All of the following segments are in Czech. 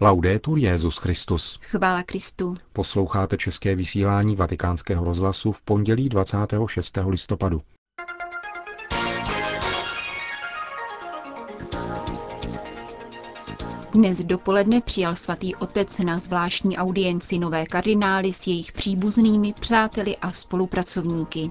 Laudetur Jezus Christus. Chvála Kristu. Posloucháte české vysílání Vatikánského rozhlasu v pondělí 26. listopadu. Dnes dopoledne přijal svatý otec na zvláštní audienci nové kardinály s jejich příbuznými, přáteli a spolupracovníky.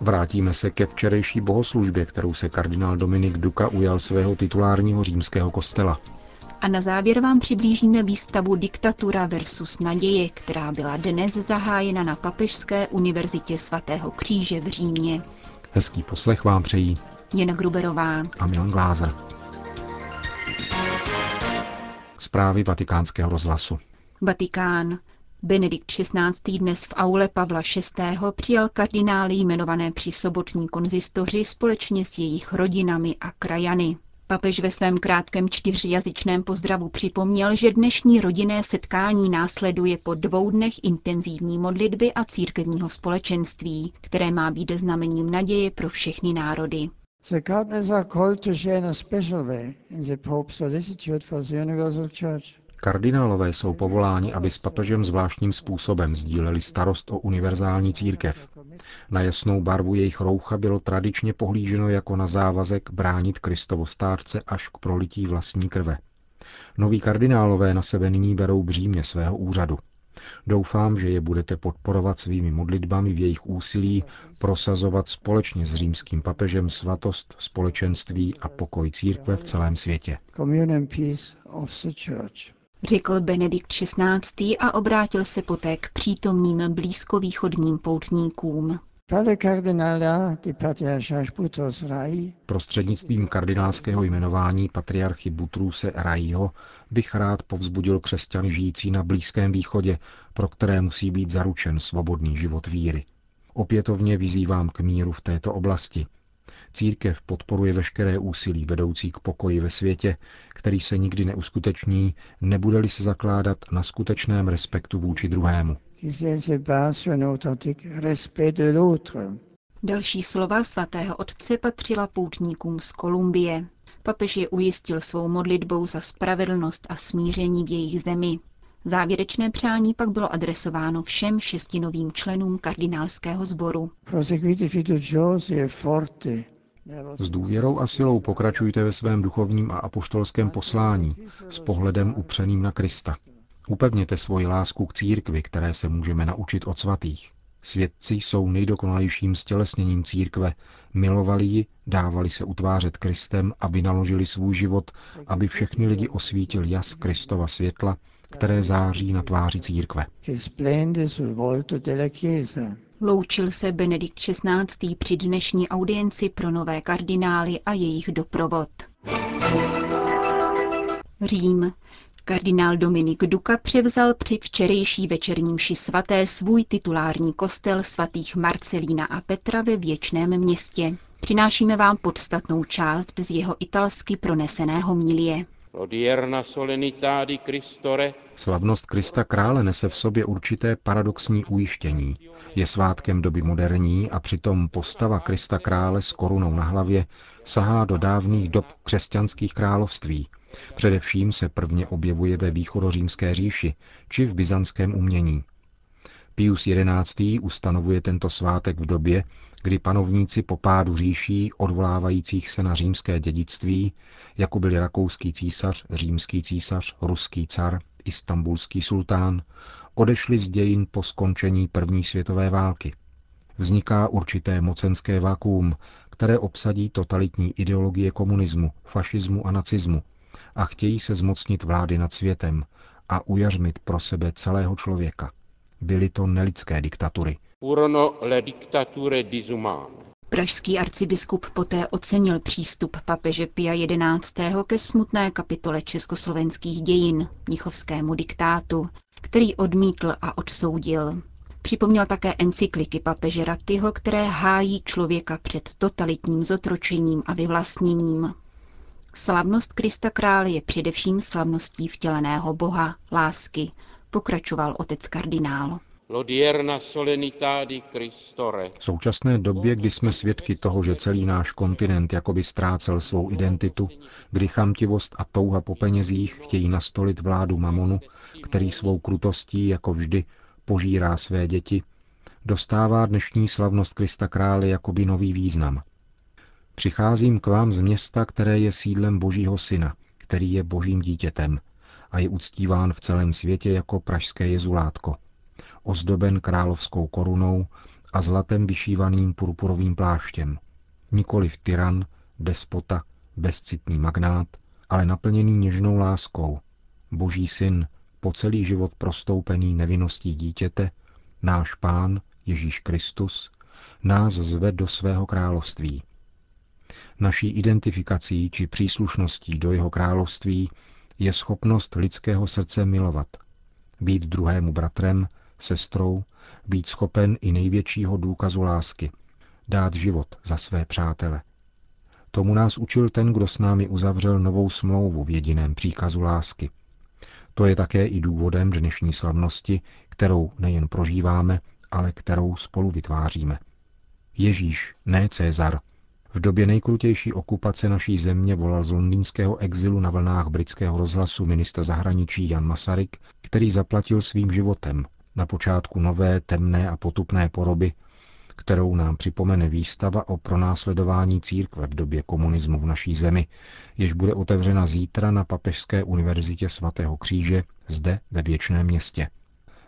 Vrátíme se ke včerejší bohoslužbě, kterou se kardinál Dominik Duka ujal svého titulárního římského kostela. A na závěr vám přiblížíme výstavu Diktatura versus naděje, která byla dnes zahájena na Papežské univerzitě svatého kříže v Římě. Hezký poslech vám přejí Jena Gruberová a Milan Glázer. Zprávy vatikánského rozhlasu. Vatikán. Benedikt XVI. dnes v aule Pavla VI. přijal kardinály jmenované při sobotní konzistoři společně s jejich rodinami a krajany. Papež ve svém krátkém čtyřjazyčném pozdravu připomněl, že dnešní rodinné setkání následuje po dvou dnech intenzivní modlitby a církevního společenství, které má být znamením naděje pro všechny národy. Kardinálové jsou povoláni, aby s papežem zvláštním způsobem sdíleli starost o univerzální církev. Na jasnou barvu jejich roucha bylo tradičně pohlíženo jako na závazek bránit Kristovo stárce až k prolití vlastní krve. Noví kardinálové na sebe nyní berou břímě svého úřadu. Doufám, že je budete podporovat svými modlitbami v jejich úsilí prosazovat společně s římským papežem svatost, společenství a pokoj církve v celém světě. Řekl Benedikt XVI. a obrátil se poté k přítomným blízkovýchodním poutníkům. Prostřednictvím kardinálského jmenování patriarchy Butruse Raiho bych rád povzbudil křesťany žijící na Blízkém východě, pro které musí být zaručen svobodný život víry. Opětovně vyzývám k míru v této oblasti. Církev podporuje veškeré úsilí vedoucí k pokoji ve světě, který se nikdy neuskuteční, nebude-li se zakládat na skutečném respektu vůči druhému. Další slova svatého otce patřila poutníkům z Kolumbie. Papež je ujistil svou modlitbou za spravedlnost a smíření v jejich zemi. Závěrečné přání pak bylo adresováno všem šesti novým členům kardinálského sboru. S důvěrou a silou pokračujte ve svém duchovním a apoštolském poslání s pohledem upřeným na Krista. Upevněte svoji lásku k církvi, které se můžeme naučit od svatých. Svědci jsou nejdokonalejším stělesněním církve, milovali ji, dávali se utvářet Kristem a vynaložili svůj život, aby všechny lidi osvítil jas Kristova světla, které září na tváři církve. Loučil se Benedikt XVI. při dnešní audienci pro nové kardinály a jejich doprovod. Řím. Kardinál Dominik Duka převzal při včerejší večerním mši svaté svůj titulární kostel svatých Marcelína a Petra ve Věčném městě. Přinášíme vám podstatnou část z jeho italsky proneseného milie. Slavnost Krista krále nese v sobě určité paradoxní ujištění. Je svátkem doby moderní a přitom postava Krista krále s korunou na hlavě sahá do dávných dob křesťanských království. Především se prvně objevuje ve východořímské říši či v byzantském umění. Pius XI. ustanovuje tento svátek v době, kdy panovníci po pádu říší, odvolávajících se na římské dědictví, jako byli rakouský císař, římský císař, ruský car, istambulský sultán, odešli z dějin po skončení první světové války. Vzniká určité mocenské vakuum, které obsadí totalitní ideologie komunismu, fašismu a nacismu a chtějí se zmocnit vlády nad světem a ujařmit pro sebe celého člověka. Byly to nelidské diktatury. Pražský arcibiskup poté ocenil přístup papeže Pia XI. ke smutné kapitole československých dějin, mnichovskému diktátu, který odmítl a odsoudil. Připomněl také encykliky papeže Ratyho, které hájí člověka před totalitním zotročením a vyvlastněním. Slavnost Krista krále je především slavností vtěleného Boha, lásky, pokračoval otec kardinál. V současné době, kdy jsme svědky toho, že celý náš kontinent jakoby ztrácel svou identitu, kdy chamtivost a touha po penězích chtějí nastolit vládu Mamonu, který svou krutostí, jako vždy, požírá své děti, dostává dnešní slavnost Krista krále jakoby nový význam. Přicházím k vám z města, které je sídlem Božího syna, který je božím dítětem a je uctíván v celém světě jako pražské jezulátko – ozdoben královskou korunou a zlatem vyšívaným purpurovým pláštěm. Nikoliv tyran, despota, bezcitný magnát, ale naplněný něžnou láskou. Boží syn, po celý život prostoupený nevinností dítěte, náš pán, Ježíš Kristus, nás zve do svého království. Naší identifikací či příslušností do jeho království je schopnost lidského srdce milovat, být druhému bratrem sestrou, být schopen i největšího důkazu lásky, dát život za své přátele. Tomu nás učil ten, kdo s námi uzavřel novou smlouvu v jediném příkazu lásky. To je také i důvodem dnešní slavnosti, kterou nejen prožíváme, ale kterou spolu vytváříme. Ježíš, ne Cezar, v době nejkrutější okupace naší země volal z londýnského exilu na vlnách britského rozhlasu ministr zahraničí Jan Masaryk, který zaplatil svým životem na počátku nové, temné a potupné poroby, kterou nám připomene výstava o pronásledování církve v době komunismu v naší zemi, jež bude otevřena zítra na Papežské univerzitě svatého kříže zde ve Věčném městě.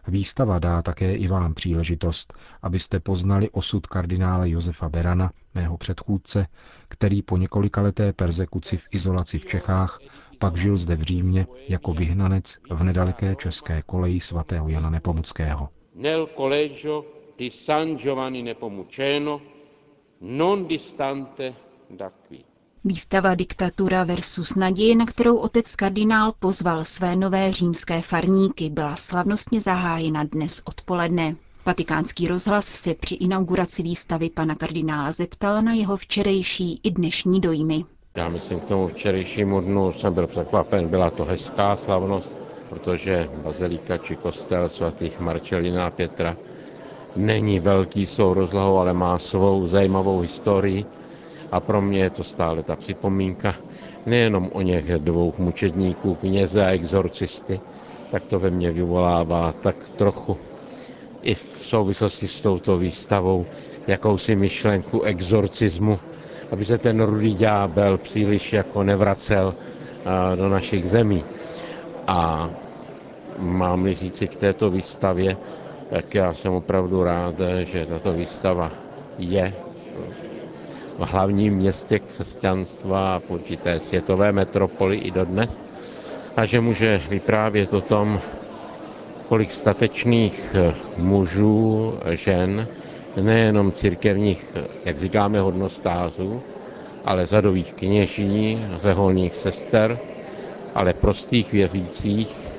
Výstava dá také i vám příležitost, abyste poznali osud kardinále Josefa Berana, mého předchůdce, který po několikaleté persekuci v izolaci v Čechách pak žil zde v Římě jako vyhnanec v nedaleké české koleji svatého Jana Nepomuckého. Nel collegio di San Giovanni Nepomuceno, non distante da qui. Výstava Diktatura versus naděje, na kterou otec kardinál pozval své nové římské farníky, byla slavnostně zahájena dnes odpoledne. Vatikánský rozhlas se při inauguraci výstavy pana kardinála zeptal na jeho včerejší i dnešní dojmy. Já myslím, k tomu včerejšímu dnu jsem byl překvapen. Byla to hezká slavnost, protože bazilika či kostel svatých Marčelina a Pětra není velký svou rozlohou, ale má svou zajímavou historii. A pro mě je to stále ta připomínka nejenom o něch dvou mučedníků, kněze a exorcisty, tak to ve mně vyvolává tak trochu i v souvislosti s touto výstavou jakousi myšlenku exorcismu aby se ten rudý ďábel příliš jako nevracel do našich zemí. A mám-li říci k této výstavě, tak já jsem opravdu rád, že tato výstava je hlavním městě křesťanstva v určité světové metropoli i dodnes a že může vyprávět o tom, kolik statečných mužů, žen, nejenom církevních, jak říkáme, hodnostářů, ale zadových kněží, zeholních sester, ale prostých věřících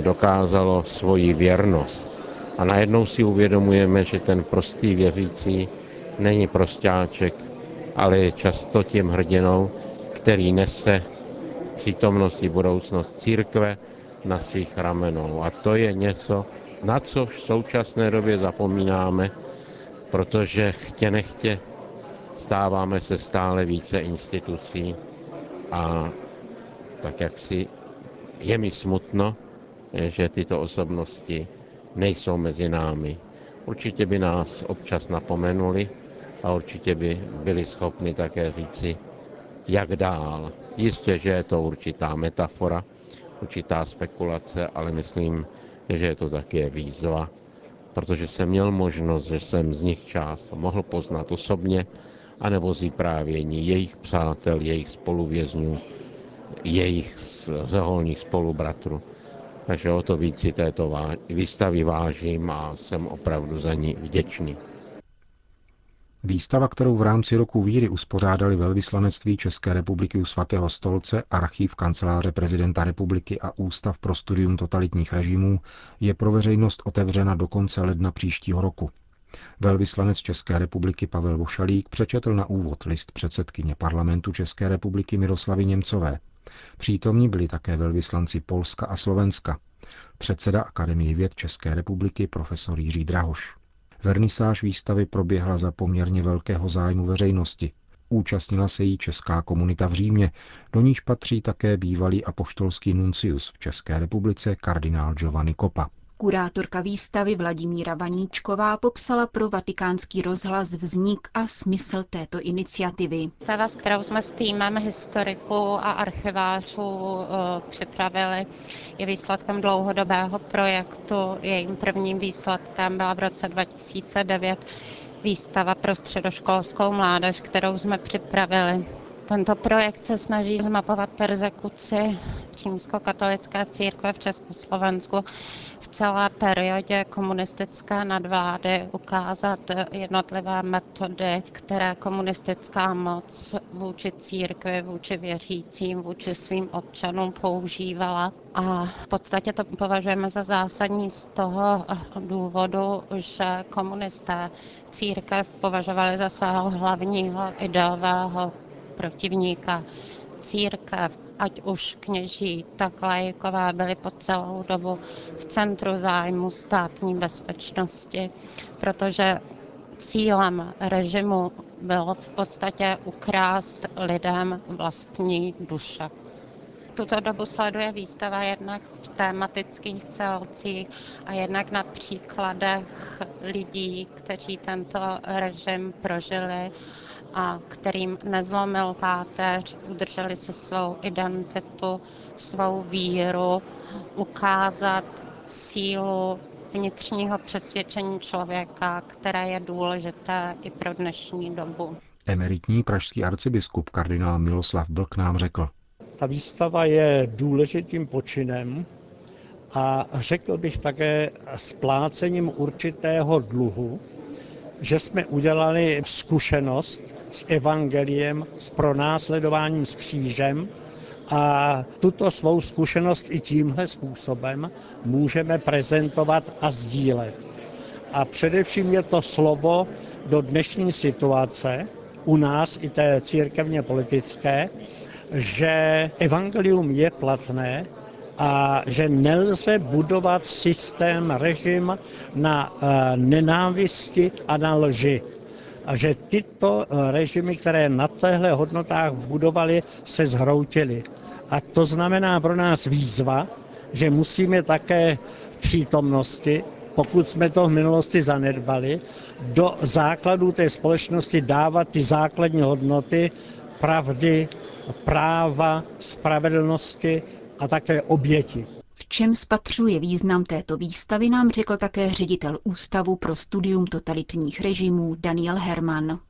dokázalo svoji věrnost. A najednou si uvědomujeme, že ten prostý věřící není prostáček, ale je často tím hrdinou, který nese přítomnost i budoucnost církve na svých ramenou. A to je něco, na co v současné době zapomínáme, protože chtě nechtě stáváme se stále více institucí a tak jak si je mi smutno, že tyto osobnosti nejsou mezi námi. Určitě by nás občas napomenuli a určitě by byli schopni také říci, jak dál. Jistě, že je to určitá metafora, určitá spekulace, ale myslím, že je to také výzva protože jsem měl možnost, že jsem z nich část mohl poznat osobně, anebo z vyprávění jejich přátel, jejich spoluvězňů, jejich zeholních spolubratrů. Takže o to víc si této výstavy vážím a jsem opravdu za ní vděčný. Výstava, kterou v rámci roku víry uspořádali velvyslanectví České republiky u svatého stolce, archiv kanceláře prezidenta republiky a Ústav pro studium totalitních režimů, je pro veřejnost otevřena do konce ledna příštího roku. Velvyslanec České republiky Pavel Vošalík přečetl na úvod list předsedkyně parlamentu České republiky Miroslavy Němcové – Přítomní byli také velvyslanci Polska a Slovenska, předseda Akademie věd České republiky profesor Jiří Drahoš. Vernisáž výstavy proběhla za poměrně velkého zájmu veřejnosti. Účastnila se jí česká komunita v Římě, do níž patří také bývalý apoštolský nuncius v České republice kardinál Giovanni Copa. Kurátorka výstavy Vladimíra Vaníčková popsala pro vatikánský rozhlas vznik a smysl této iniciativy. Výstava, s kterou jsme s týmem historiků a archivářů eh, připravili, je výsledkem dlouhodobého projektu. Jejím prvním výsledkem byla v roce 2009 výstava pro středoškolskou mládež, kterou jsme připravili tento projekt se snaží zmapovat persekuci římskokatolické církve v Československu v celé periodě komunistické nadvlády, ukázat jednotlivé metody, které komunistická moc vůči církvi, vůči věřícím, vůči svým občanům používala. A v podstatě to považujeme za zásadní z toho důvodu, že komunisté církev považovali za svého hlavního ideového protivníka církev, ať už kněží, tak lajkové byli po celou dobu v centru zájmu státní bezpečnosti, protože cílem režimu bylo v podstatě ukrást lidem vlastní duše. Tuto dobu sleduje výstava jednak v tématických celcích a jednak na příkladech lidí, kteří tento režim prožili a kterým nezlomil páteř, udrželi si svou identitu, svou víru, ukázat sílu vnitřního přesvědčení člověka, které je důležité i pro dnešní dobu. Emeritní pražský arcibiskup kardinál Miloslav Blk nám řekl. Ta výstava je důležitým počinem a řekl bych také splácením určitého dluhu, že jsme udělali zkušenost s evangeliem, s pronásledováním s křížem a tuto svou zkušenost i tímhle způsobem můžeme prezentovat a sdílet. A především je to slovo do dnešní situace, u nás i té církevně politické, že evangelium je platné a že nelze budovat systém, režim na eh, nenávisti a na lži. A že tyto eh, režimy, které na těchto hodnotách budovali, se zhroutily. A to znamená pro nás výzva, že musíme také v přítomnosti pokud jsme to v minulosti zanedbali, do základů té společnosti dávat ty základní hodnoty pravdy, práva, spravedlnosti a také oběti. V čem spatřuje význam této výstavy, nám řekl také ředitel Ústavu pro studium totalitních režimů Daniel Herman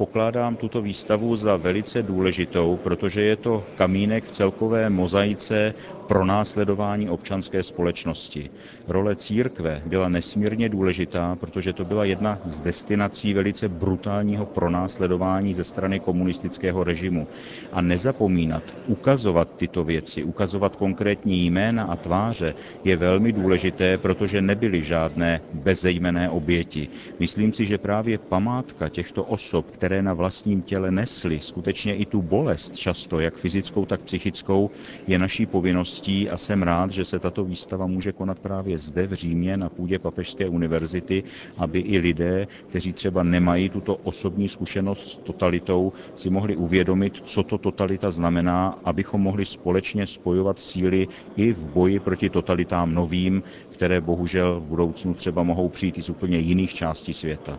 pokládám tuto výstavu za velice důležitou, protože je to kamínek v celkové mozaice pro následování občanské společnosti. Role církve byla nesmírně důležitá, protože to byla jedna z destinací velice brutálního pronásledování ze strany komunistického režimu. A nezapomínat, ukazovat tyto věci, ukazovat konkrétní jména a tváře je velmi důležité, protože nebyly žádné bezejmené oběti. Myslím si, že právě památka těchto osob, které na vlastním těle nesly skutečně i tu bolest často, jak fyzickou, tak psychickou, je naší povinností a jsem rád, že se tato výstava může konat právě zde v Římě na půdě Papežské univerzity, aby i lidé, kteří třeba nemají tuto osobní zkušenost s totalitou, si mohli uvědomit, co to totalita znamená, abychom mohli společně spojovat síly i v boji proti totalitám novým, které bohužel v budoucnu třeba mohou přijít i z úplně jiných částí světa.